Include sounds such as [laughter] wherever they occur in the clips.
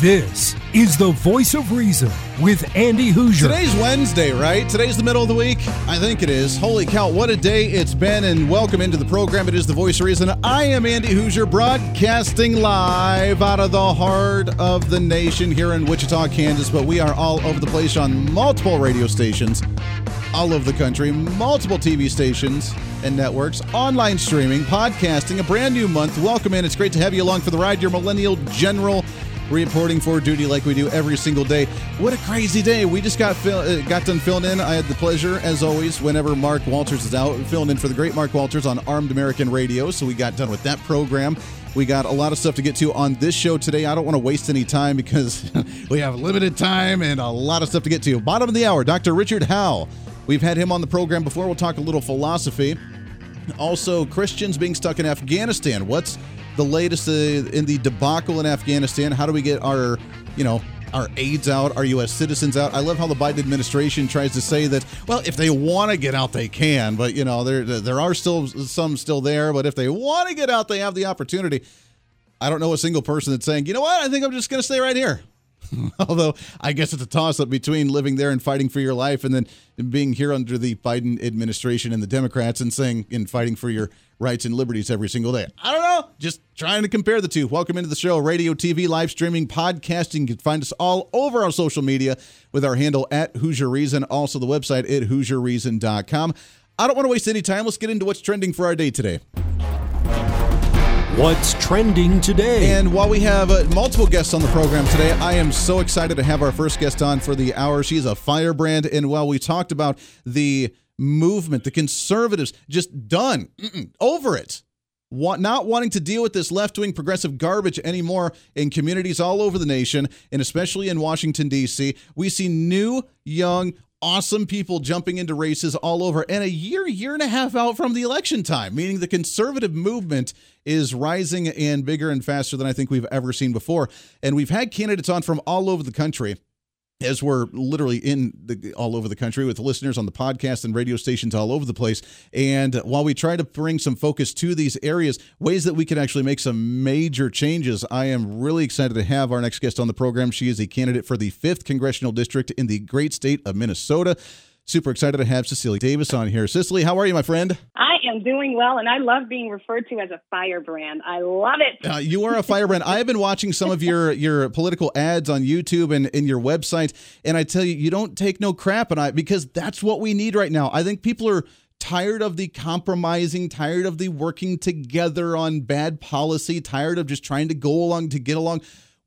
This is the voice of reason with Andy Hooser. Today's Wednesday, right? Today's the middle of the week? I think it is. Holy cow, what a day it's been, and welcome into the program. It is the voice of reason. I am Andy Hooser, broadcasting live out of the heart of the nation here in Wichita, Kansas, but we are all over the place on multiple radio stations all over the country, multiple TV stations and networks, online streaming, podcasting, a brand new month. Welcome in. It's great to have you along for the ride. Your Millennial General reporting for duty like we do every single day. What a crazy day! We just got uh, got done filling in. I had the pleasure, as always, whenever Mark Walters is out, filling in for the great Mark Walters on Armed American Radio. So we got done with that program. We got a lot of stuff to get to on this show today. I don't want to waste any time because [laughs] we have limited time and a lot of stuff to get to. Bottom of the hour, Dr. Richard Howe. We've had him on the program before. We'll talk a little philosophy. Also, Christians being stuck in Afghanistan. What's the latest uh, in the debacle in Afghanistan? How do we get our, you know, our aides out, our U.S. citizens out. I love how the Biden administration tries to say that, well, if they want to get out, they can. But you know, there there are still some still there. But if they want to get out, they have the opportunity. I don't know a single person that's saying, you know what, I think I'm just going to stay right here. [laughs] Although I guess it's a toss up between living there and fighting for your life and then being here under the Biden administration and the Democrats and saying and fighting for your rights and liberties every single day. I don't know. Just trying to compare the two. Welcome into the show. Radio, TV, live streaming, podcasting. You can find us all over our social media with our handle at Hooser Reason. Also the website at HooserReason.com. I don't want to waste any time. Let's get into what's trending for our day today. What's trending today? And while we have uh, multiple guests on the program today, I am so excited to have our first guest on for the hour. She's a firebrand. And while we talked about the movement, the conservatives just done, over it, want, not wanting to deal with this left wing progressive garbage anymore in communities all over the nation, and especially in Washington, D.C., we see new, young, awesome people jumping into races all over and a year year and a half out from the election time meaning the conservative movement is rising and bigger and faster than i think we've ever seen before. And we've had candidates on from all over the country as we're literally in the, all over the country with listeners on the podcast and radio stations all over the place. And while we try to bring some focus to these areas, ways that we can actually make some major changes, I am really excited to have our next guest on the program. She is a candidate for the 5th Congressional District in the great state of Minnesota. Super excited to have Cicely Davis on here. Cicely, how are you, my friend? I am doing well, and I love being referred to as a firebrand. I love it. Uh, you are a firebrand. I have been watching some of your your political ads on YouTube and in your website, and I tell you, you don't take no crap, and I because that's what we need right now. I think people are tired of the compromising, tired of the working together on bad policy, tired of just trying to go along to get along.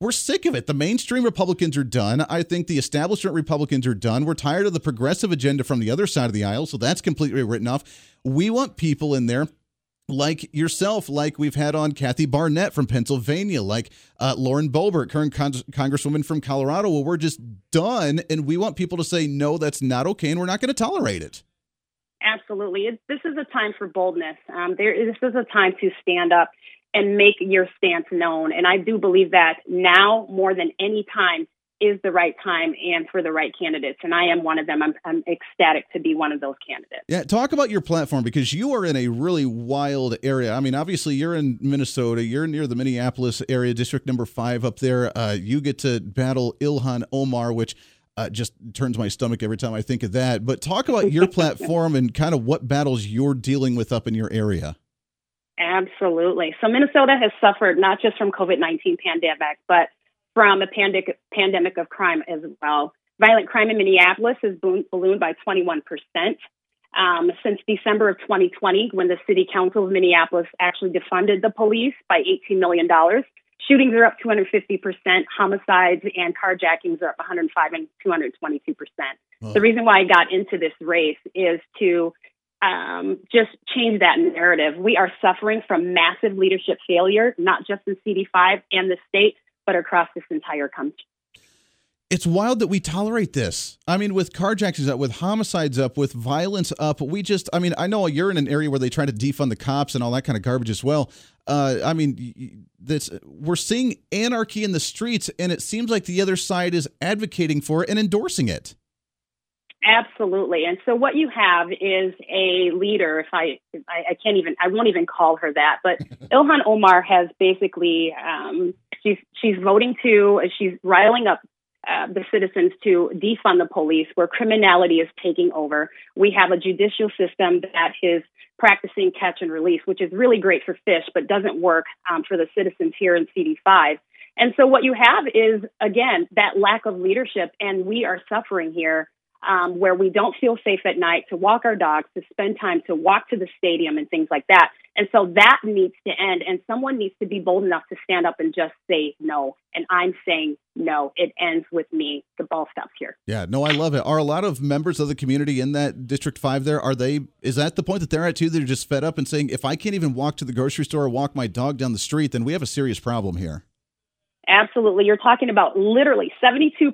We're sick of it. The mainstream Republicans are done. I think the establishment Republicans are done. We're tired of the progressive agenda from the other side of the aisle, so that's completely written off. We want people in there like yourself, like we've had on Kathy Barnette from Pennsylvania, like uh, Lauren Boebert, current con- Congresswoman from Colorado. Well, we're just done, and we want people to say, no, that's not okay, and we're not going to tolerate it. Absolutely. It, this is a time for boldness. Um, there, this is a time to stand up and make your stance known. And I do believe that now more than any time is the right time and for the right candidates. And I am one of them. I'm, I'm, ecstatic to be one of those candidates. Yeah, talk about your platform because you are in a really wild area. I mean, obviously, you're in Minnesota, you're near the Minneapolis area, district number five up there. Uh, you get to battle Ilhan Omar, which uh, just turns my stomach every time I think of that. But talk about your [laughs] platform and kind of what battles you're dealing with up in your area. Absolutely. So Minnesota has suffered not just from COVID-19 pandemic, but from a pandemic, pandemic of crime as well. Violent crime in Minneapolis has ballooned by 21% um, since December of 2020, when the City Council of Minneapolis actually defunded the police by $18 million. Shootings are up 250%, homicides and carjackings are up 105 and 222%. Oh. The reason why I got into this race is to um, just change that narrative. We are suffering from massive leadership failure, not just in CD5 and the state, but across this entire country. It's wild that we tolerate this. I mean, with carjackings up, with homicides up, with violence up, we just, I mean, I know you're in an area where they try to defund the cops and all that kind of garbage as well. Uh, I mean, this we're seeing anarchy in the streets, and it seems like the other side is advocating for it and endorsing it. Absolutely. And so what you have is a leader, if I, I, I can't even, I won't even call her that, but [laughs] Ilhan Omar has basically, um, she's, she's voting to, she's riling up uh, the citizens to defund the police, where criminality is taking over. We have a judicial system that is practicing catch and release, which is really great for fish, but doesn't work um, for the citizens here in CD5. And so what you have is, again, that lack of leadership, and we are suffering here um, where we don't feel safe at night to walk our dogs, to spend time to walk to the stadium and things like that. And so that needs to end. And someone needs to be bold enough to stand up and just say no. And I'm saying no. It ends with me. The ball stops here. Yeah, no, I love it. Are a lot of members of the community in that District 5 there, are they, is that the point that they're at too? They're just fed up and saying, if I can't even walk to the grocery store or walk my dog down the street, then we have a serious problem here. Absolutely. You're talking about literally 72%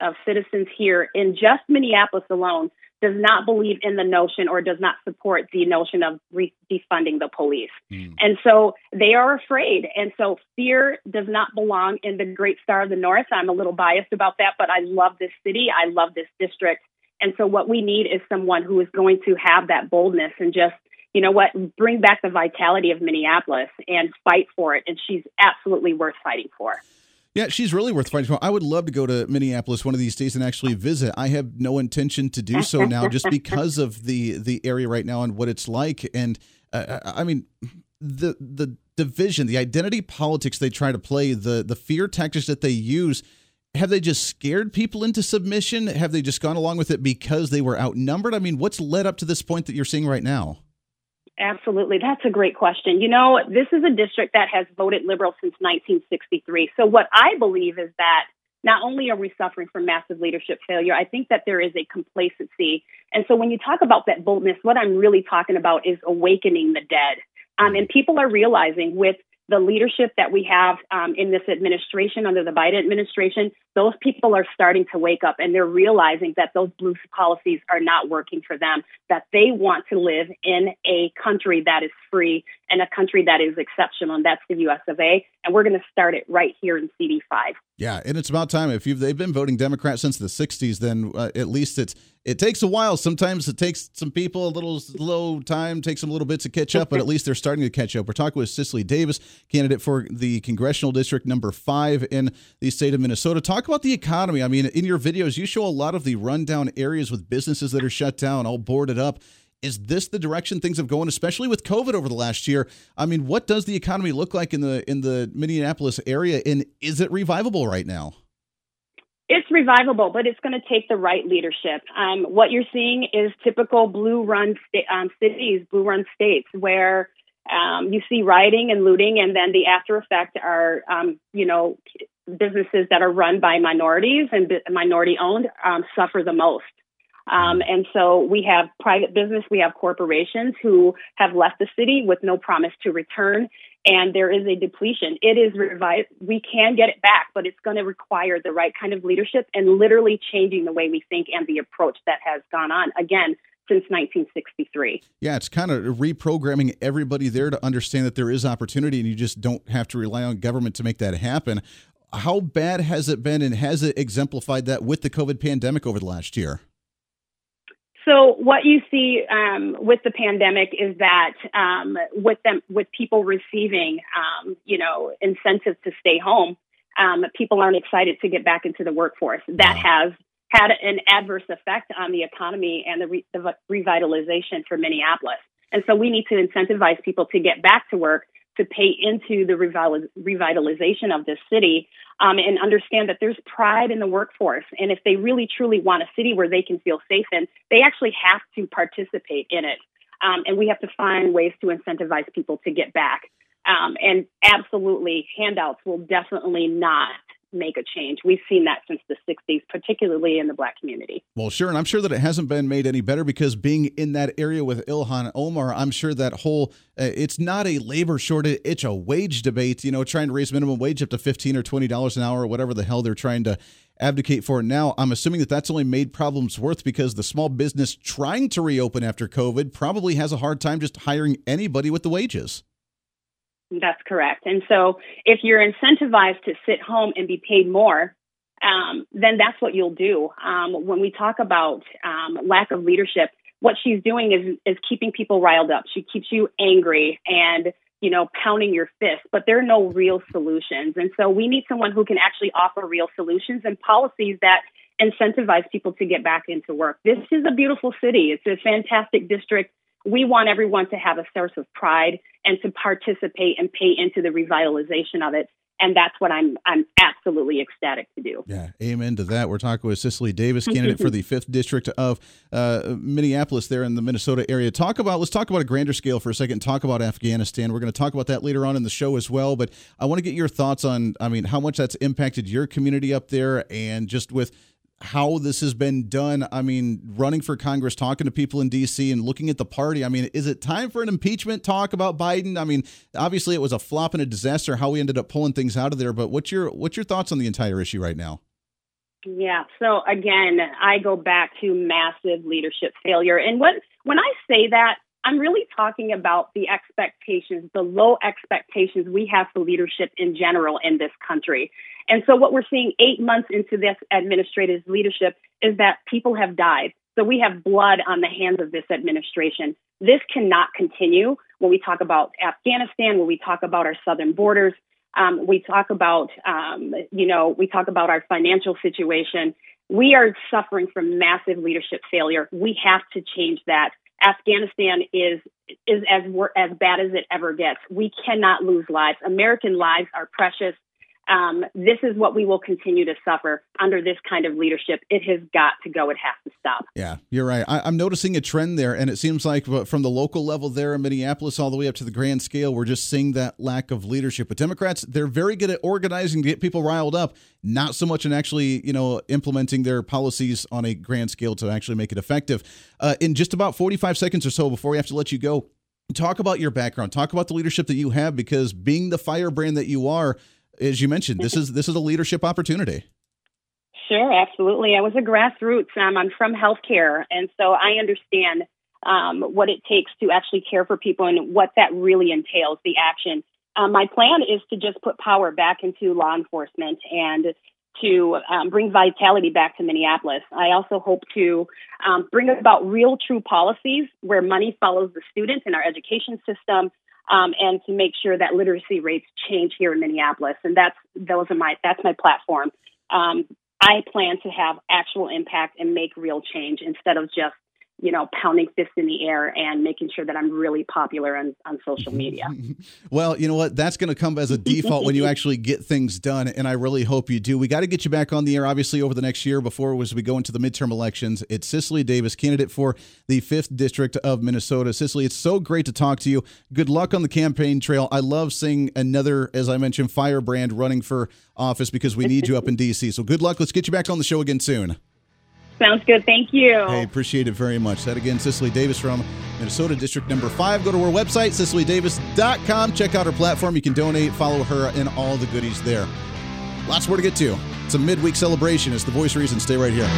of citizens here in just Minneapolis alone does not believe in the notion or does not support the notion of re- defunding the police. Mm. And so they are afraid. And so fear does not belong in the great star of the North. I'm a little biased about that, but I love this city. I love this district. And so what we need is someone who is going to have that boldness and just you know what, bring back the vitality of Minneapolis and fight for it. And she's absolutely worth fighting for. Yeah, she's really worth fighting for. I would love to go to Minneapolis one of these days and actually visit. I have no intention to do so now, just [laughs] because of the the area right now and what it's like. And uh, I mean, the the division, the identity politics they try to play, the the fear tactics that they use. Have they just scared people into submission? Have they just gone along with it because they were outnumbered? I mean, what's led up to this point that you're seeing right now? Absolutely. That's a great question. You know, this is a district that has voted liberal since 1963. So, what I believe is that not only are we suffering from massive leadership failure, I think that there is a complacency. And so, when you talk about that boldness, what I'm really talking about is awakening the dead. Um, and people are realizing with the leadership that we have um, in this administration under the Biden administration, those people are starting to wake up and they're realizing that those blue policies are not working for them, that they want to live in a country that is free and a country that is exceptional, and that's the US of A. And we're going to start it right here in CD5. Yeah, and it's about time. If you've they've been voting Democrat since the '60s, then uh, at least it's it takes a while. Sometimes it takes some people a little slow time, takes them a little bit to catch up, but at least they're starting to catch up. We're talking with Cicely Davis, candidate for the congressional district number five in the state of Minnesota. Talk about the economy. I mean, in your videos, you show a lot of the rundown areas with businesses that are shut down, all boarded up. Is this the direction things have gone, especially with COVID over the last year? I mean, what does the economy look like in the in the Minneapolis area, and is it revivable right now? It's revivable, but it's going to take the right leadership. Um, what you're seeing is typical blue run sta- um, cities, blue run states, where um, you see rioting and looting, and then the after effect are, um, you know, businesses that are run by minorities and minority owned um, suffer the most. Um, and so we have private business, we have corporations who have left the city with no promise to return, and there is a depletion. It is revived. We can get it back, but it's going to require the right kind of leadership and literally changing the way we think and the approach that has gone on again since 1963. Yeah, it's kind of reprogramming everybody there to understand that there is opportunity and you just don't have to rely on government to make that happen. How bad has it been, and has it exemplified that with the COVID pandemic over the last year? So what you see um, with the pandemic is that um, with them, with people receiving, um, you know, incentives to stay home, um, people aren't excited to get back into the workforce. That has had an adverse effect on the economy and the, re- the revitalization for Minneapolis. And so we need to incentivize people to get back to work to pay into the revitalization of this city um, and understand that there's pride in the workforce. And if they really truly want a city where they can feel safe in, they actually have to participate in it. Um, and we have to find ways to incentivize people to get back. Um, and absolutely, handouts will definitely not make a change. We've seen that since the 60s, particularly in the black community. Well, sure. And I'm sure that it hasn't been made any better because being in that area with Ilhan Omar, I'm sure that whole, uh, it's not a labor shortage, it's a wage debate, you know, trying to raise minimum wage up to 15 or $20 an hour or whatever the hell they're trying to advocate for now. I'm assuming that that's only made problems worse because the small business trying to reopen after COVID probably has a hard time just hiring anybody with the wages. That's correct. And so if you're incentivized to sit home and be paid more, um, then that's what you'll do. Um, when we talk about um, lack of leadership, what she's doing is is keeping people riled up. She keeps you angry and you know pounding your fist, but there are no real solutions. And so we need someone who can actually offer real solutions and policies that incentivize people to get back into work. This is a beautiful city. It's a fantastic district we want everyone to have a source of pride and to participate and pay into the revitalization of it and that's what I'm I'm absolutely ecstatic to do. Yeah, amen to that. We're talking with Cicely Davis, candidate for [laughs] the fifth district of uh, Minneapolis, there in the Minnesota area. Talk about let's talk about a grander scale for a second. Talk about Afghanistan. We're going to talk about that later on in the show as well. But I want to get your thoughts on, I mean, how much that's impacted your community up there, and just with how this has been done. I mean, running for Congress, talking to people in D.C., and looking at the party. I mean, is it time for an impeachment talk about Biden? I mean, obviously it was a flop and a disaster how we ended up pulling things out of there. But what's your what's your thoughts on the entire issue right now? Yeah. So again, I go back to massive leadership failure, and what when I say that, I'm really talking about the expectations, the low expectations we have for leadership in general in this country. And so, what we're seeing eight months into this administrative leadership is that people have died. So, we have blood on the hands of this administration. This cannot continue when we talk about Afghanistan, when we talk about our southern borders. Um, we talk about, um, you know, we talk about our financial situation. We are suffering from massive leadership failure. We have to change that. Afghanistan is is as as bad as it ever gets. We cannot lose lives. American lives are precious um, this is what we will continue to suffer under this kind of leadership. It has got to go. It has to stop. Yeah, you're right. I, am noticing a trend there, and it seems like from the local level there in Minneapolis all the way up to the grand scale, we're just seeing that lack of leadership. But Democrats, they're very good at organizing to get people riled up, not so much in actually, you know, implementing their policies on a grand scale to actually make it effective. Uh, in just about 45 seconds or so before we have to let you go, talk about your background, talk about the leadership that you have, because being the firebrand that you are as you mentioned, this is this is a leadership opportunity. Sure, absolutely. I was a grassroots. Um, I'm from healthcare, and so I understand um, what it takes to actually care for people and what that really entails. The action. Um, my plan is to just put power back into law enforcement and to um, bring vitality back to Minneapolis. I also hope to um, bring about real, true policies where money follows the student in our education system, um, and to make sure that literacy rates change here in Minneapolis. And that's those are my that's my platform. Um, I plan to have actual impact and make real change instead of just you know, pounding fists in the air and making sure that I'm really popular on, on social media. [laughs] well, you know what? That's going to come as a default when you [laughs] actually get things done. And I really hope you do. We got to get you back on the air, obviously, over the next year before as we go into the midterm elections. It's Cicely Davis, candidate for the 5th District of Minnesota. Cicely, it's so great to talk to you. Good luck on the campaign trail. I love seeing another, as I mentioned, firebrand running for office because we need you up in D.C. So good luck. Let's get you back on the show again soon. Sounds good. Thank you. Hey, appreciate it very much. That again, Cicely Davis from Minnesota District Number 5. Go to her website, cicelydavis.com. Check out her platform. You can donate, follow her, and all the goodies there. Lots more to get to. It's a midweek celebration. It's the voice of reason. Stay right here.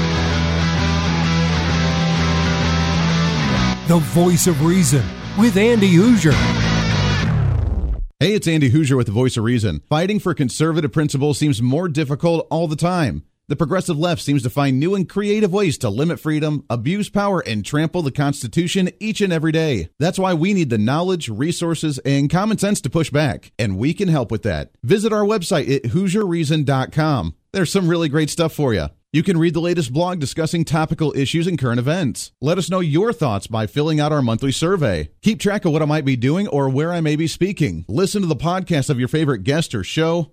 The voice of reason with Andy Hooser. Hey, it's Andy Hooser with the voice of reason. Fighting for conservative principles seems more difficult all the time. The progressive left seems to find new and creative ways to limit freedom, abuse power, and trample the Constitution each and every day. That's why we need the knowledge, resources, and common sense to push back, and we can help with that. Visit our website at HooserReason.com. There's some really great stuff for you. You can read the latest blog discussing topical issues and current events. Let us know your thoughts by filling out our monthly survey. Keep track of what I might be doing or where I may be speaking. Listen to the podcast of your favorite guest or show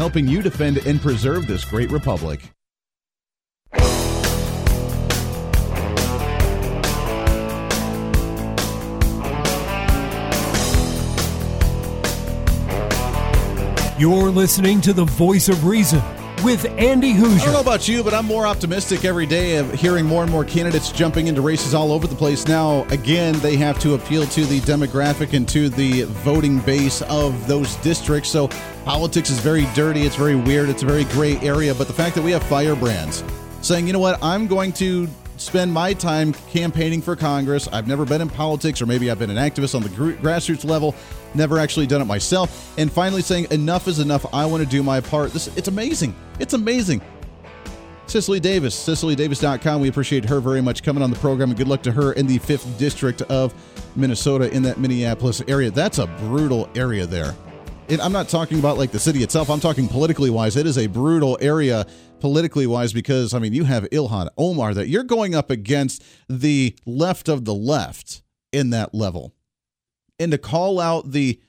helping you defend and preserve this great republic. You're listening to the voice of reason with Andy Hooser. I don't know about you, but I'm more optimistic every day of hearing more and more candidates jumping into races all over the place. Now, again, they have to appeal to the demographic and to the voting base of those districts. So politics is very dirty. It's very weird. It's a very gray area. But the fact that we have firebrands saying, you know what, I'm going to spend my time campaigning for Congress. I've never been in politics, or maybe I've been an activist on the grassroots level, never actually done it myself. And finally saying, enough is enough. I want to do my part. This It's amazing. It's amazing. Cicely Davis, CicelyDavis.com. We appreciate her very much coming on the program, and good luck to her in the 5th District of Minnesota in that Minneapolis area. That's a brutal area there. And I'm not talking about like the city itself, I'm talking politically wise. It is a brutal area politically wise because, I mean, you have Ilhan Omar that you're going up against the left of the left in that level. And to call out the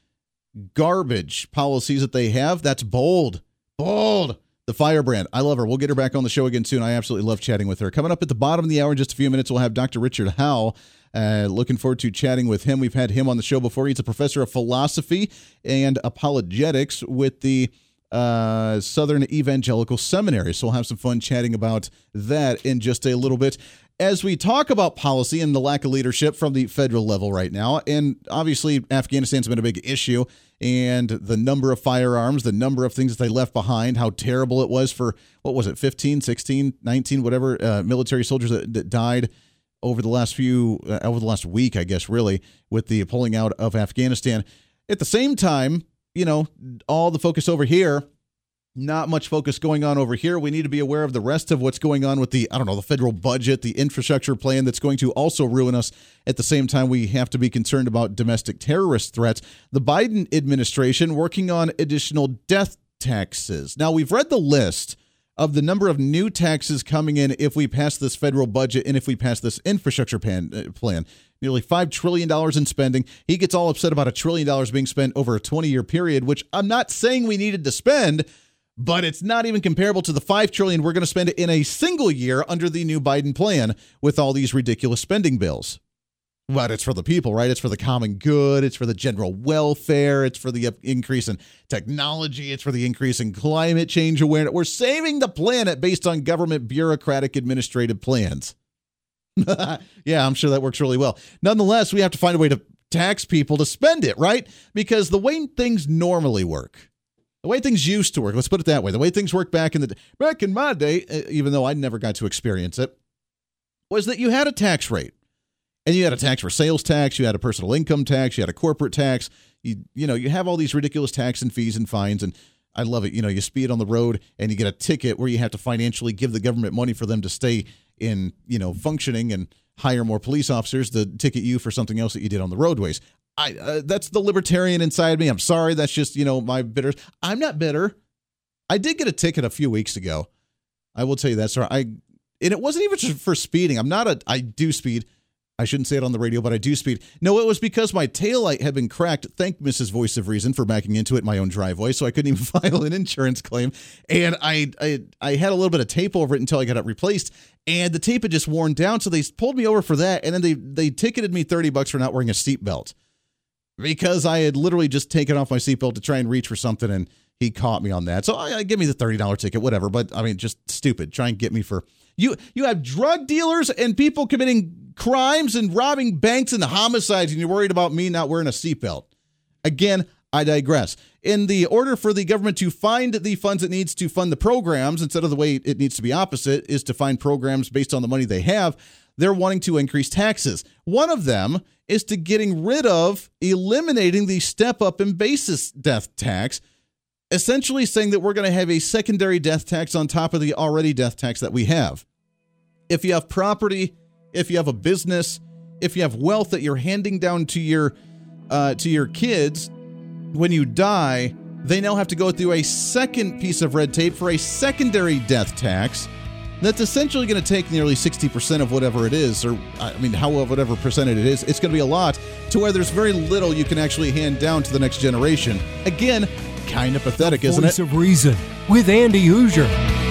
garbage policies that they have, that's bold. Bold. The firebrand. I love her. We'll get her back on the show again soon. I absolutely love chatting with her. Coming up at the bottom of the hour in just a few minutes, we'll have Dr. Richard Howe. Uh, looking forward to chatting with him. We've had him on the show before. He's a professor of philosophy and apologetics with the uh, Southern Evangelical Seminary. So we'll have some fun chatting about that in just a little bit. As we talk about policy and the lack of leadership from the federal level right now, and obviously Afghanistan's been a big issue, and the number of firearms, the number of things that they left behind, how terrible it was for, what was it, 15, 16, 19, whatever, uh, military soldiers that, that died over the last few, uh, over the last week, I guess, really, with the pulling out of Afghanistan. At the same time, you know, all the focus over here, not much focus going on over here. We need to be aware of the rest of what's going on with the, I don't know, the federal budget, the infrastructure plan that's going to also ruin us. At the same time, we have to be concerned about domestic terrorist threats. The Biden administration working on additional death taxes. Now, we've read the list of the number of new taxes coming in if we pass this federal budget and if we pass this infrastructure pan, uh, plan. Nearly $5 trillion in spending. He gets all upset about a trillion dollars being spent over a 20 year period, which I'm not saying we needed to spend, but it's not even comparable to the 5 trillion we're going to spend in a single year under the new Biden plan with all these ridiculous spending bills. But it's for the people, right? It's for the common good. It's for the general welfare. It's for the increase in technology. It's for the increase in climate change awareness. We're saving the planet based on government bureaucratic administrative plans. [laughs] yeah, I'm sure that works really well. Nonetheless, we have to find a way to tax people to spend it, right? Because the way things normally work, the way things used to work, let's put it that way, the way things worked back in the back in my day, even though I never got to experience it, was that you had a tax rate. And you had a tax for sales tax, you had a personal income tax, you had a corporate tax. You you know, you have all these ridiculous tax and fees and fines and I love it. You know, you speed on the road and you get a ticket where you have to financially give the government money for them to stay in, you know, functioning and hire more police officers to ticket you for something else that you did on the roadways. I uh, that's the libertarian inside me. I'm sorry, that's just, you know, my bitter. I'm not bitter. I did get a ticket a few weeks ago. I will tell you that, sir. I and it wasn't even for speeding. I'm not a I do speed. I shouldn't say it on the radio, but I do speed. No, it was because my taillight had been cracked. Thank Mrs. Voice of Reason for backing into it my own driveway, so I couldn't even [laughs] file an insurance claim. And I, I, I had a little bit of tape over it until I got it replaced, and the tape had just worn down. So they pulled me over for that, and then they they ticketed me thirty bucks for not wearing a seatbelt because I had literally just taken off my seatbelt to try and reach for something, and he caught me on that. So I, I give me the thirty dollar ticket, whatever. But I mean, just stupid. Try and get me for you. You have drug dealers and people committing crimes and robbing banks and homicides, and you're worried about me not wearing a seatbelt. Again, I digress. In the order for the government to find the funds it needs to fund the programs, instead of the way it needs to be opposite, is to find programs based on the money they have, they're wanting to increase taxes. One of them is to getting rid of eliminating the step up in basis death tax, essentially saying that we're going to have a secondary death tax on top of the already death tax that we have. If you have property if you have a business, if you have wealth that you're handing down to your uh, to your kids, when you die, they now have to go through a second piece of red tape for a secondary death tax. That's essentially going to take nearly 60% of whatever it is, or I mean, however, whatever percentage it is. It's going to be a lot to where there's very little you can actually hand down to the next generation. Again, kind of pathetic, isn't Voice it? of Reason with Andy Hooser.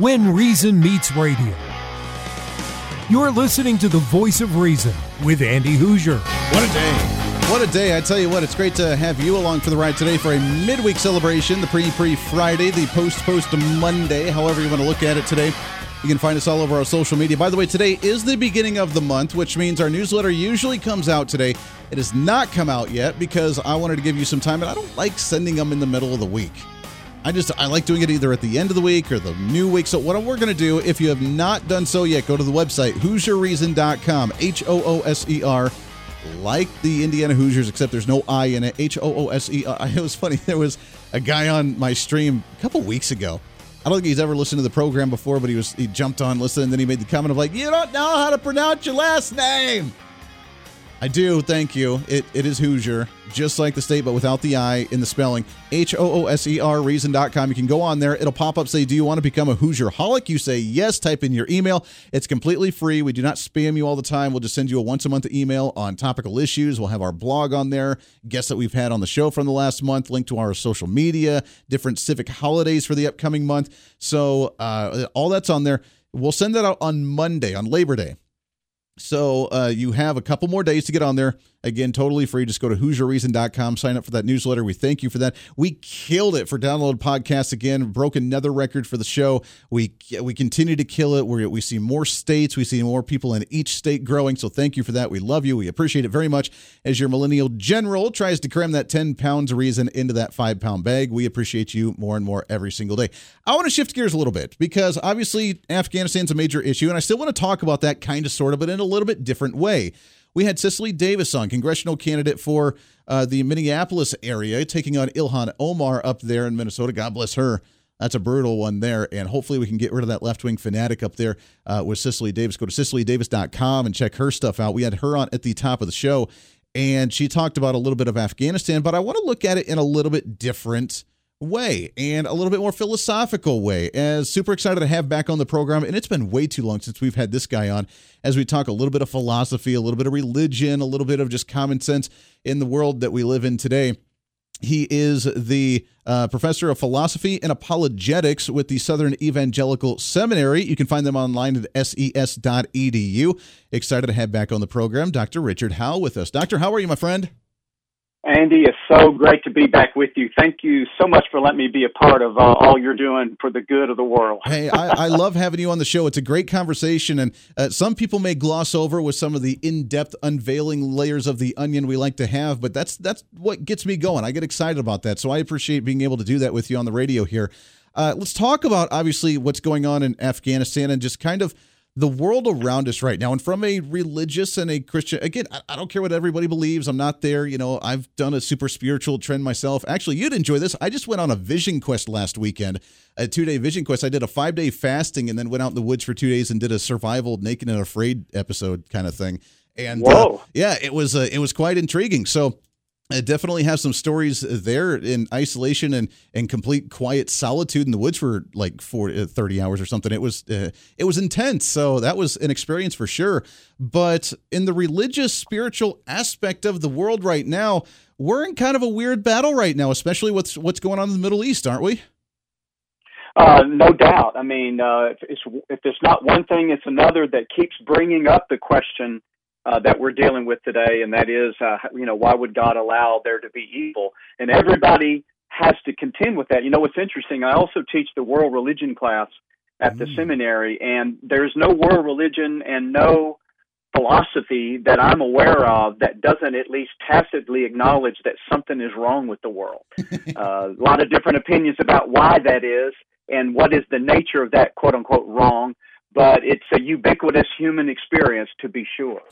When Reason Meets Radio. You're listening to the voice of reason with Andy Hooser. What a day. What a day. I tell you what, it's great to have you along for the ride today for a midweek celebration, the pre pre Friday, the post post Monday, however you want to look at it today. You can find us all over our social media. By the way, today is the beginning of the month, which means our newsletter usually comes out today. It has not come out yet because I wanted to give you some time, and I don't like sending them in the middle of the week. I just I like doing it either at the end of the week or the new week. So what we're going to do, if you have not done so yet, go to the website HooserReason.com. H O O S E R, like the Indiana Hoosiers, except there's no I in it. H O O S E R. [laughs] It was funny. There was a guy on my stream a couple weeks ago. I don't think he's ever listened to the program before, but he was he jumped on, listened, and then he made the comment of like, "You don't know how to pronounce your last name." I do, thank you. It, it is Hoosier, just like the state, but without the I in the spelling. H O O S E R reason.com. You can go on there. It'll pop up, say, Do you want to become a Hooser holic? You say yes, type in your email. It's completely free. We do not spam you all the time. We'll just send you a once a month email on topical issues. We'll have our blog on there, guests that we've had on the show from the last month, link to our social media, different civic holidays for the upcoming month. So uh, all that's on there. We'll send that out on Monday, on Labor Day. So uh, you have a couple more days to get on there. Again, totally free. Just go to HooserReason.com, sign up for that newsletter. We thank you for that. We killed it for download podcasts again. Broke another record for the show. We we continue to kill it. We we see more states. We see more people in each state growing. So thank you for that. We love you. We appreciate it very much. As your millennial general tries to cram that ten pounds reason into that five pound bag, we appreciate you more and more every single day. I want to shift gears a little bit because obviously Afghanistan's a major issue, and I still want to talk about that kind of sort of, but in a little bit different way we had Cicely Davis on, congressional candidate for uh, the Minneapolis area, taking on Ilhan Omar up there in Minnesota. God bless her. That's a brutal one there. And hopefully we can get rid of that left wing fanatic up there uh, with Cicely Davis. Go to cicelydavis.com and check her stuff out. We had her on at the top of the show, and she talked about a little bit of Afghanistan, but I want to look at it in a little bit different way and a little bit more philosophical way. As super excited to have back on the program, and it's been way too long since we've had this guy on. As we talk a little bit of philosophy, a little bit of religion, a little bit of just common sense in the world that we live in today. He is the uh, professor of philosophy and apologetics with the Southern Evangelical Seminary. You can find them online at ses.edu. Excited to have back on the program Dr. Richard Howe with us. Doctor, how are you, my friend? Andy, it's so great to be back with you. Thank you so much for letting me be a part of uh, all you're doing for the good of the world. hey, I, I, love having you on the show. It's a great conversation, and uh, some people may gloss over with some of the in-depth unveiling layers of the onion we like to have, but that's that's what gets me going. I get excited about that, so I appreciate being able to do that with you on the radio here. Uh, let's talk about obviously what's going on in Afghanistan and just kind of the world around us right now and from a religious and a christian again I, don't care what everybody believes i'm not there you know i've done a super spiritual trend myself. Actually you'd enjoy this. I just went on a vision quest last weekend a two day vision quest. I did a five day fasting and then went out in the woods for two days and did a survival naked and afraid episode kind of thing. And uh, yeah it was uh, it was quite intriguing. So it definitely has some stories there in isolation and, and complete quiet solitude in the woods for like 40, uh, 30 hours or something. It was uh, it was intense, so that was an experience for sure. But in the religious, spiritual aspect of the world right now, we're in kind of a weird battle right now, especially with what's going on in the Middle East, aren't we? Uh, no doubt. I mean, uh, if, it's, if it's not one thing, it's another that keeps bringing up the question uh, that we're dealing with today, and that is, uh, you know, why would God allow there to be evil? And everybody has to contend with that. You know, what's interesting? I also teach the world religion class at the mm. seminary, and there's no world religion and no philosophy that I'm aware of that doesn't at least tacitly acknowledge that something is wrong with the world. [laughs] uh, a lot of different opinions about why that is and what is the nature of that quote unquote wrong, but it's a ubiquitous human experience to be sure.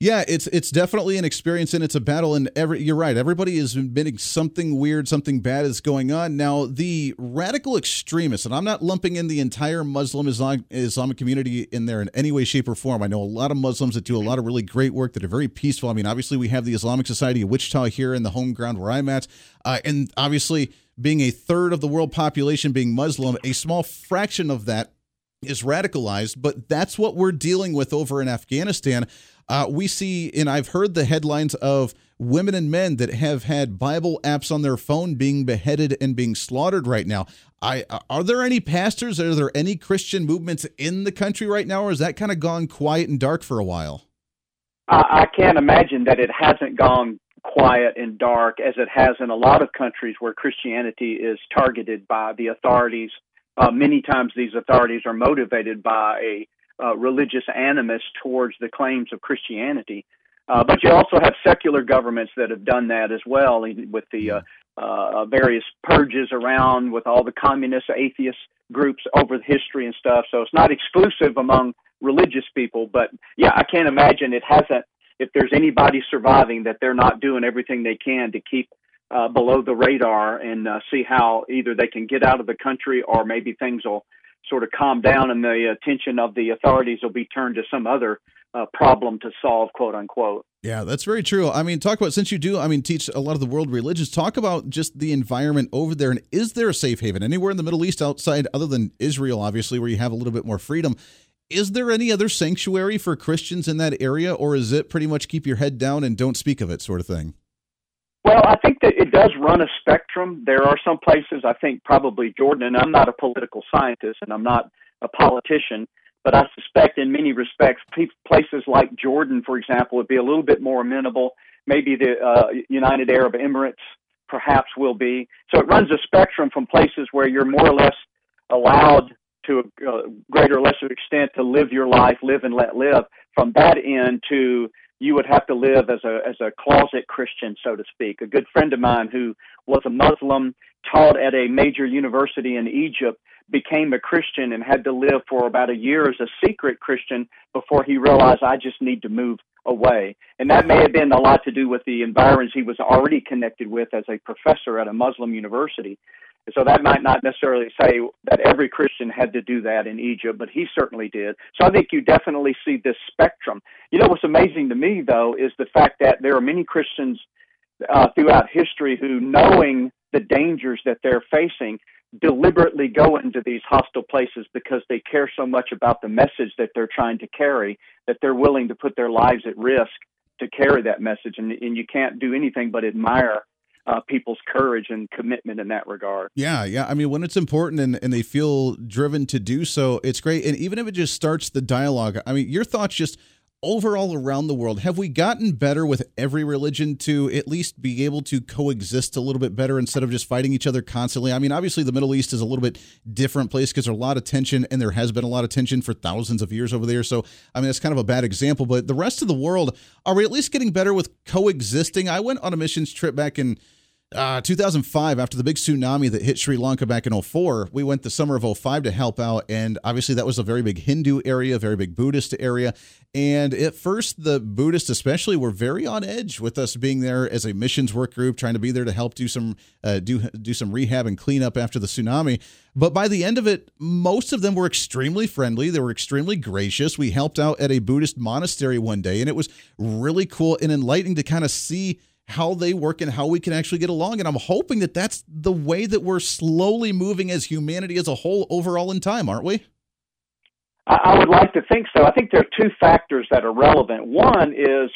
Yeah, it's it's definitely an experience and it's a battle. And every you're right. Everybody is admitting something weird, something bad is going on. Now, the radical extremists, and I'm not lumping in the entire Muslim Islam, Islamic community in there in any way, shape, or form. I know a lot of Muslims that do a lot of really great work that are very peaceful. I mean, obviously, we have the Islamic Society of Wichita here in the home ground where I'm at, uh, and obviously, being a third of the world population being Muslim, a small fraction of that is radicalized, but that's what we're dealing with over in Afghanistan. Uh, we see, and I've heard the headlines of women and men that have had Bible apps on their phone being beheaded and being slaughtered right now. I are there any pastors? Are there any Christian movements in the country right now, or has that kind of gone quiet and dark for a while? I, I can't imagine that it hasn't gone quiet and dark as it has in a lot of countries where Christianity is targeted by the authorities. Uh, many times, these authorities are motivated by a uh, religious animus towards the claims of Christianity. Uh, but you also have secular governments that have done that as well, with the uh, uh, various purges around, with all the communist, atheist groups over the history and stuff. So it's not exclusive among religious people, but yeah, I can't imagine it hasn't. If there's anybody surviving, that they're not doing everything they can to keep uh, below the radar and uh, see how either they can get out of the country or maybe things will sort of calm down and the attention of the authorities will be turned to some other uh, problem to solve, quote unquote. Yeah, that's very true. I mean, talk about since you do, I mean, teach a lot of the world religions. Talk about just the environment over there, and is there a safe haven anywhere in the Middle East outside, other than Israel, obviously, where you have a little bit more freedom? Is there any other sanctuary for Christians in that area, or is it pretty much keep your head down and don't speak of it, sort of thing? Well, I think that it does run a spectrum. There are some places, I think probably Jordan, and I'm not a political scientist and I'm not a politician, but I suspect in many respects, places like Jordan, for example, would be a little bit more amenable. Maybe the uh, United Arab Emirates perhaps will be. So it runs a spectrum from places where you're more or less allowed to a greater or lesser extent to live your life, live and let live, from that end to you would have to live as a as a closet Christian, so to speak. A good friend of mine who was a Muslim, taught at a major university in Egypt, became a Christian and had to live for about a year as a secret Christian before he realized I just need to move away. And that may have been a lot to do with the environs he was already connected with as a professor at a Muslim university. So that might not necessarily say that every Christian had to do that in Egypt, but he certainly did. So I think you definitely see this spectrum. You know what's amazing to me, though, is the fact that there are many Christians uh, throughout history who, knowing the dangers that they're facing deliberately go into these hostile places because they care so much about the message that they're trying to carry that they're willing to put their lives at risk to carry that message. And, and you can't do anything but admire uh, people's courage and commitment in that regard. Yeah, yeah. I mean, when it's important and, and they feel driven to do so, it's great. And even if it just starts the dialogue, I mean, your thoughts just overall around the world, have we gotten better with every religion to at least be able to coexist a little bit better instead of just fighting each other constantly? I mean, obviously, the Middle East is a little bit different place because there's a lot of tension, and there has been a lot of tension for thousands of years over there. So, I mean, it's kind of a bad example. But the rest of the world, are we at least getting better with coexisting? I went on a missions trip back in uh, 2005, after the big tsunami that hit Sri Lanka back in 04, we went the summer of 05 to help out. And obviously, that was a very big Hindu area, very big Buddhist area. And at first, the Buddhists, especially, were very on edge with us being there as a missions work group, trying to be there to help do some uh, do do some rehab and cleanup after the tsunami. But by the end of it, most of them were extremely friendly. They were extremely gracious. We helped out at a Buddhist monastery one day, and it was really cool and enlightening to kind of see how they work and how we can actually get along. And I'm hoping that that's the way that we're slowly moving as humanity as a whole overall in time, aren't we? I would like to think so. I think there are two factors that are relevant. One is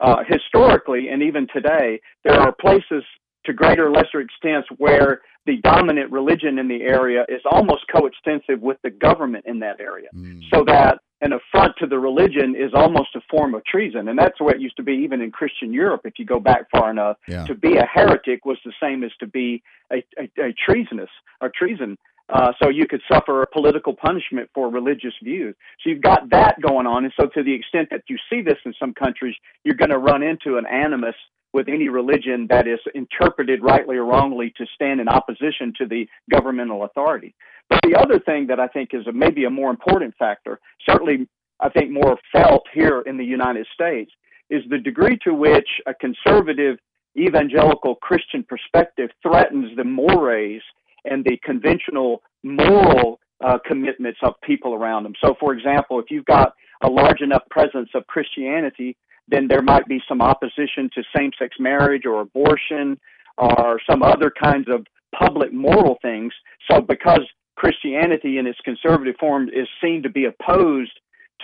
uh, historically and even today, there are places to greater or lesser extents where the dominant religion in the area is almost coextensive with the government in that area. Mm. So that an affront to the religion is almost a form of treason. And that's the way it used to be even in Christian Europe, if you go back far enough. Yeah. To be a heretic was the same as to be a, a, a treasonous or treason. Uh, so you could suffer a political punishment for religious views. So you've got that going on. And so to the extent that you see this in some countries, you're going to run into an animus with any religion that is interpreted rightly or wrongly to stand in opposition to the governmental authority. But the other thing that I think is a, maybe a more important factor, certainly I think more felt here in the United States, is the degree to which a conservative evangelical Christian perspective threatens the mores and the conventional moral uh, commitments of people around them. So, for example, if you've got a large enough presence of Christianity then there might be some opposition to same sex marriage or abortion or some other kinds of public moral things. So, because Christianity in its conservative form is seen to be opposed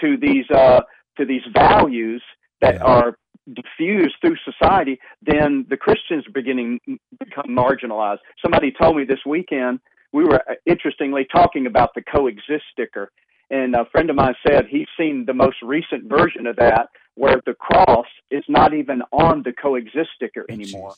to these uh, to these values that yeah. are diffused through society, then the Christians are beginning to become marginalized. Somebody told me this weekend we were uh, interestingly talking about the coexist sticker, and a friend of mine said he's seen the most recent version of that where the cross is not even on the coexist sticker anymore.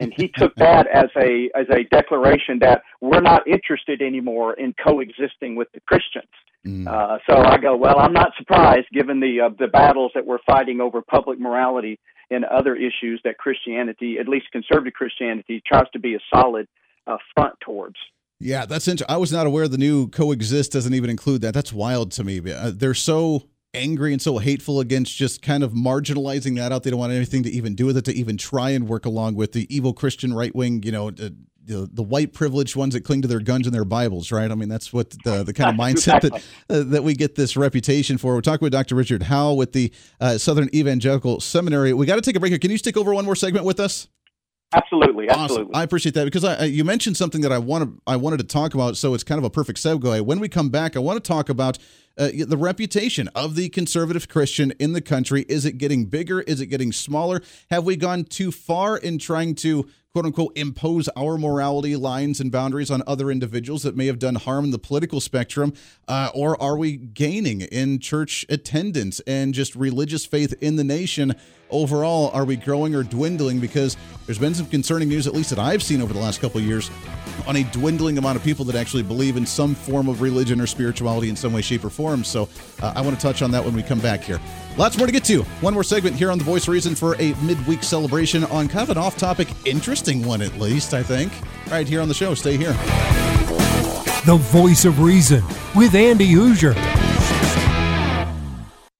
And he took that as a as a declaration that we're not interested anymore in coexisting with the Christians. Mm. Uh, so I go, well, I'm not surprised given the uh, the battles that we're fighting over public morality and other issues that Christianity, at least conservative Christianity, tries to be a solid uh, front towards. Yeah, that's interesting. I was not aware the new coexist doesn't even include that. That's wild to me. Uh, they're so angry and so hateful against just kind of marginalizing that out. They don't want anything to even do with it, to even try and work along with the evil Christian right wing, you know, the, the, the, white privileged ones that cling to their guns and their Bibles, right? I mean, that's what the, the kind of [laughs] mindset that uh, that we get this reputation for. We're talking with Dr. Richard Howe with the uh, Southern Evangelical Seminary. We got to take a break here. Can you stick over one more segment with us? Absolutely, absolutely. Awesome. I appreciate that because I, you mentioned something that I wanted I wanted to talk about, so it's kind of a perfect segue. When we come back, I want to talk about uh, the reputation of the conservative Christian in the country. Is it getting bigger? Is it getting smaller? Have we gone too far in trying to quote unquote impose our morality lines and boundaries on other individuals that may have done harm in the political spectrum? Uh, or are we gaining in church attendance and just religious faith in the nation? Overall, are we growing or dwindling? Because there's been some concerning news, at least that I've seen over the last couple years, on a dwindling amount of people that actually believe in some form of religion or spirituality in some way, shape, or form. So uh, I want to touch on that when we come back here. Lots more to get to. One more segment here on The Voice of Reason for a midweek celebration on kind of an off topic, interesting one at least, I think. Right here on the show. Stay here. The Voice of Reason with Andy Hooser.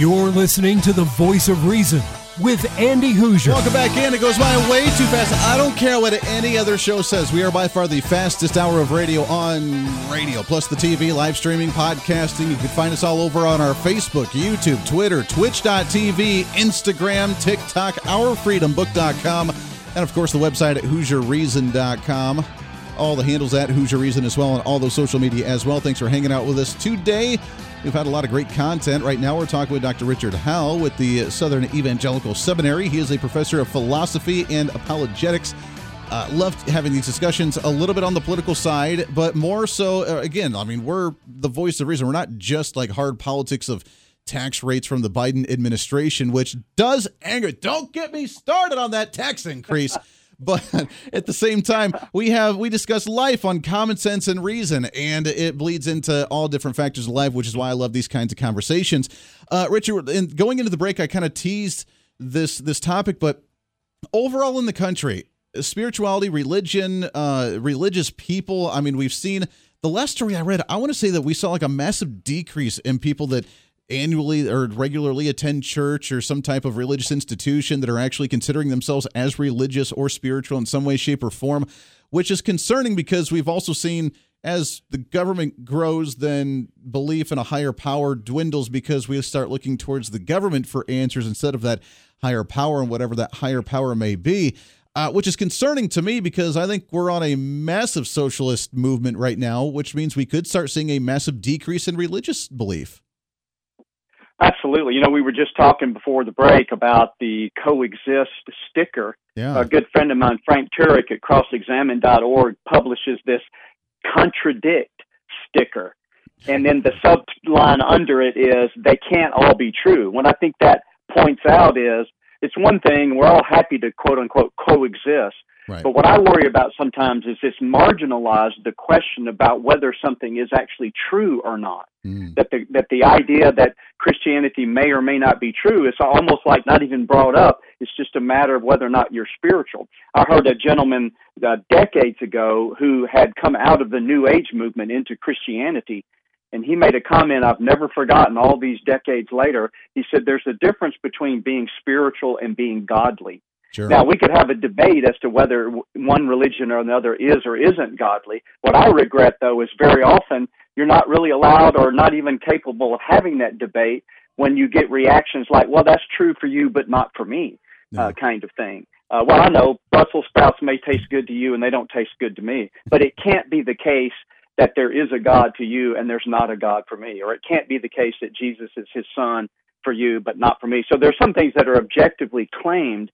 You're listening to the voice of reason with Andy Hooser. Welcome back in. It goes by way too fast. I don't care what any other show says. We are by far the fastest hour of radio on radio, plus the TV, live streaming, podcasting. You can find us all over on our Facebook, YouTube, Twitter, Twitch.tv, Instagram, TikTok, OurFreedomBook.com, and of course the website at HooserReason.com. All the handles at Hooser Reason as well, and all those social media as well. Thanks for hanging out with us today. We've had a lot of great content. Right now, we're talking with Dr. Richard Howe with the Southern Evangelical Seminary. He is a professor of philosophy and apologetics. Uh, loved having these discussions a little bit on the political side, but more so, uh, again, I mean, we're the voice of reason. We're not just like hard politics of tax rates from the Biden administration, which does anger. Don't get me started on that tax increase but [laughs] at the same time we have we discuss life on common sense and reason and it bleeds into all different factors of life which is why i love these kinds of conversations. Uh, richard in going into the break i kind of teased this this topic but overall in the country spirituality religion uh, religious people i mean we've seen the last story i read i want to say that we saw like a massive decrease in people that annually or regularly attend church or some type of religious institution that are actually considering themselves as religious or spiritual in some way, shape, or form, which is concerning because we've also seen as the government grows, then belief in a higher power dwindles because we start looking towards the government for answers instead of that higher power and whatever that higher power may be. Uh, which is concerning to me because I think we're on a massive socialist movement right now, which means we could start seeing a massive decrease in religious belief. Absolutely. You know, we were just talking before the break about the coexist sticker. Yeah. A good friend of mine, Frank Turek at crossexamine.org, publishes this contradict sticker. And then the subline under it is they can't all be true. What I think that points out is it's one thing, we're all happy to quote unquote coexist. Right. But what I worry about sometimes is this marginalized the question about whether something is actually true or not. Mm. That the that the idea that Christianity may or may not be true is almost like not even brought up. It's just a matter of whether or not you're spiritual. I heard a gentleman uh, decades ago who had come out of the New Age movement into Christianity, and he made a comment I've never forgotten all these decades later. He said, There's a difference between being spiritual and being godly. Sure. Now, we could have a debate as to whether one religion or another is or isn't godly. What I regret, though, is very often you're not really allowed or not even capable of having that debate when you get reactions like, well, that's true for you, but not for me, No. uh, kind of thing. Uh, well, I know Brussels sprouts may taste good to you and they don't taste good to me, but it can't be the case that there is a God to you and there's not a God for me, or it can't be the case that Jesus is his son for you, but not for me. So there's some things that are objectively claimed.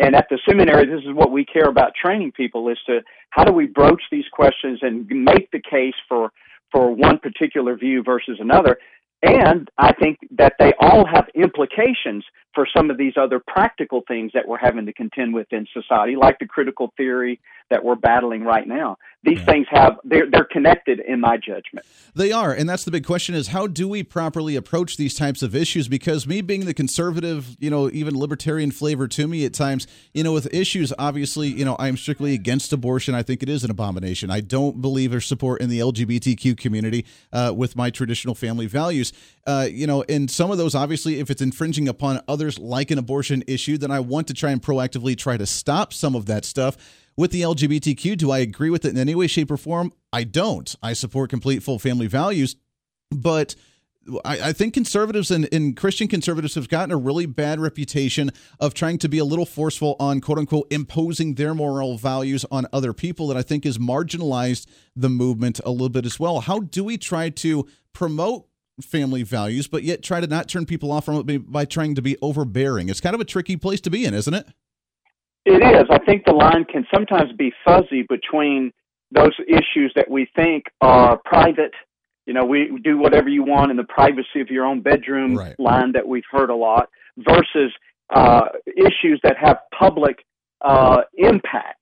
And at the seminary, this is what we care about training people is to how do we broach these questions and make the case for for one particular view versus another. And I think that they all have implications for some of these other practical things that we're having to contend with in society, like the critical theory that we're battling right now. These yeah. things have they're they're connected in my judgment. They are, and that's the big question: is how do we properly approach these types of issues? Because me being the conservative, you know, even libertarian flavor to me at times, you know, with issues, obviously, you know, I'm strictly against abortion. I think it is an abomination. I don't believe or support in the LGBTQ community uh, with my traditional family values. Uh, you know, and some of those, obviously, if it's infringing upon others, like an abortion issue, then I want to try and proactively try to stop some of that stuff with the LGBTQ. Do I agree with it in any way, shape, or form? I don't. I support complete full family values, but I, think conservatives and, and, Christian conservatives have gotten a really bad reputation of trying to be a little forceful on quote unquote imposing their moral values on other people that I think has marginalized the movement a little bit as well. How do we try to promote family values, but yet try to not turn people off from it by trying to be overbearing? It's kind of a tricky place to be in, isn't it? It is. I think the line can sometimes be fuzzy between those issues that we think are private. You know, we do whatever you want in the privacy of your own bedroom right. line that we've heard a lot versus uh, issues that have public uh, impact.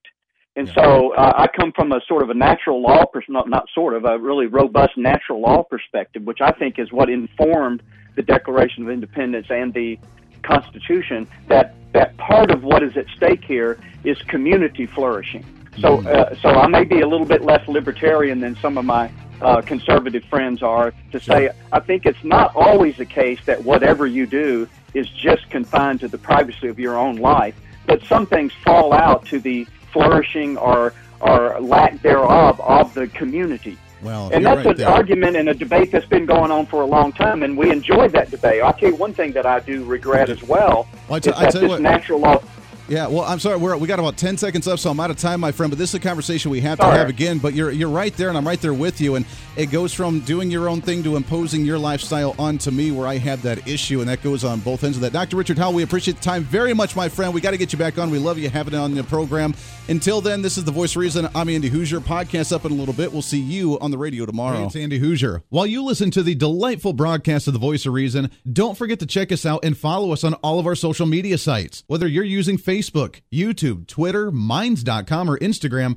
And so uh, I come from a sort of a natural law, pers- not, not sort of, a really robust natural law perspective, which I think is what informed the Declaration of Independence and the Constitution that that part of what is at stake here is community flourishing. So, mm. uh, so I may be a little bit less libertarian than some of my uh, conservative friends are to say I think it's not always the case that whatever you do is just confined to the privacy of your own life, but some things fall out to the flourishing or or lack thereof of the community. Well, and that's right an there. argument and a debate that's been going on for a long time, and we enjoyed that debate. I'll tell you one thing that I do regret as well, well I t- is I that this what, natural law yeah, well, I'm sorry. We're, we got about 10 seconds left, so I'm out of time, my friend. But this is a conversation we have to have again. But you're you're right there, and I'm right there with you. And it goes from doing your own thing to imposing your lifestyle onto me, where I have that issue, and that goes on both ends of that. Dr. Richard Howe, we appreciate the time very much, my friend. We got to get you back on. We love you having it on the program. Until then, this is the Voice of Reason. I'm Andy Hooser. Podcast up in a little bit. We'll see you on the radio tomorrow. Hey, it's Andy Hooser. While you listen to the delightful broadcast of the Voice of Reason, don't forget to check us out and follow us on all of our social media sites. Whether you're using Facebook, YouTube YouTube, Twitter, Minds.com, or Instagram,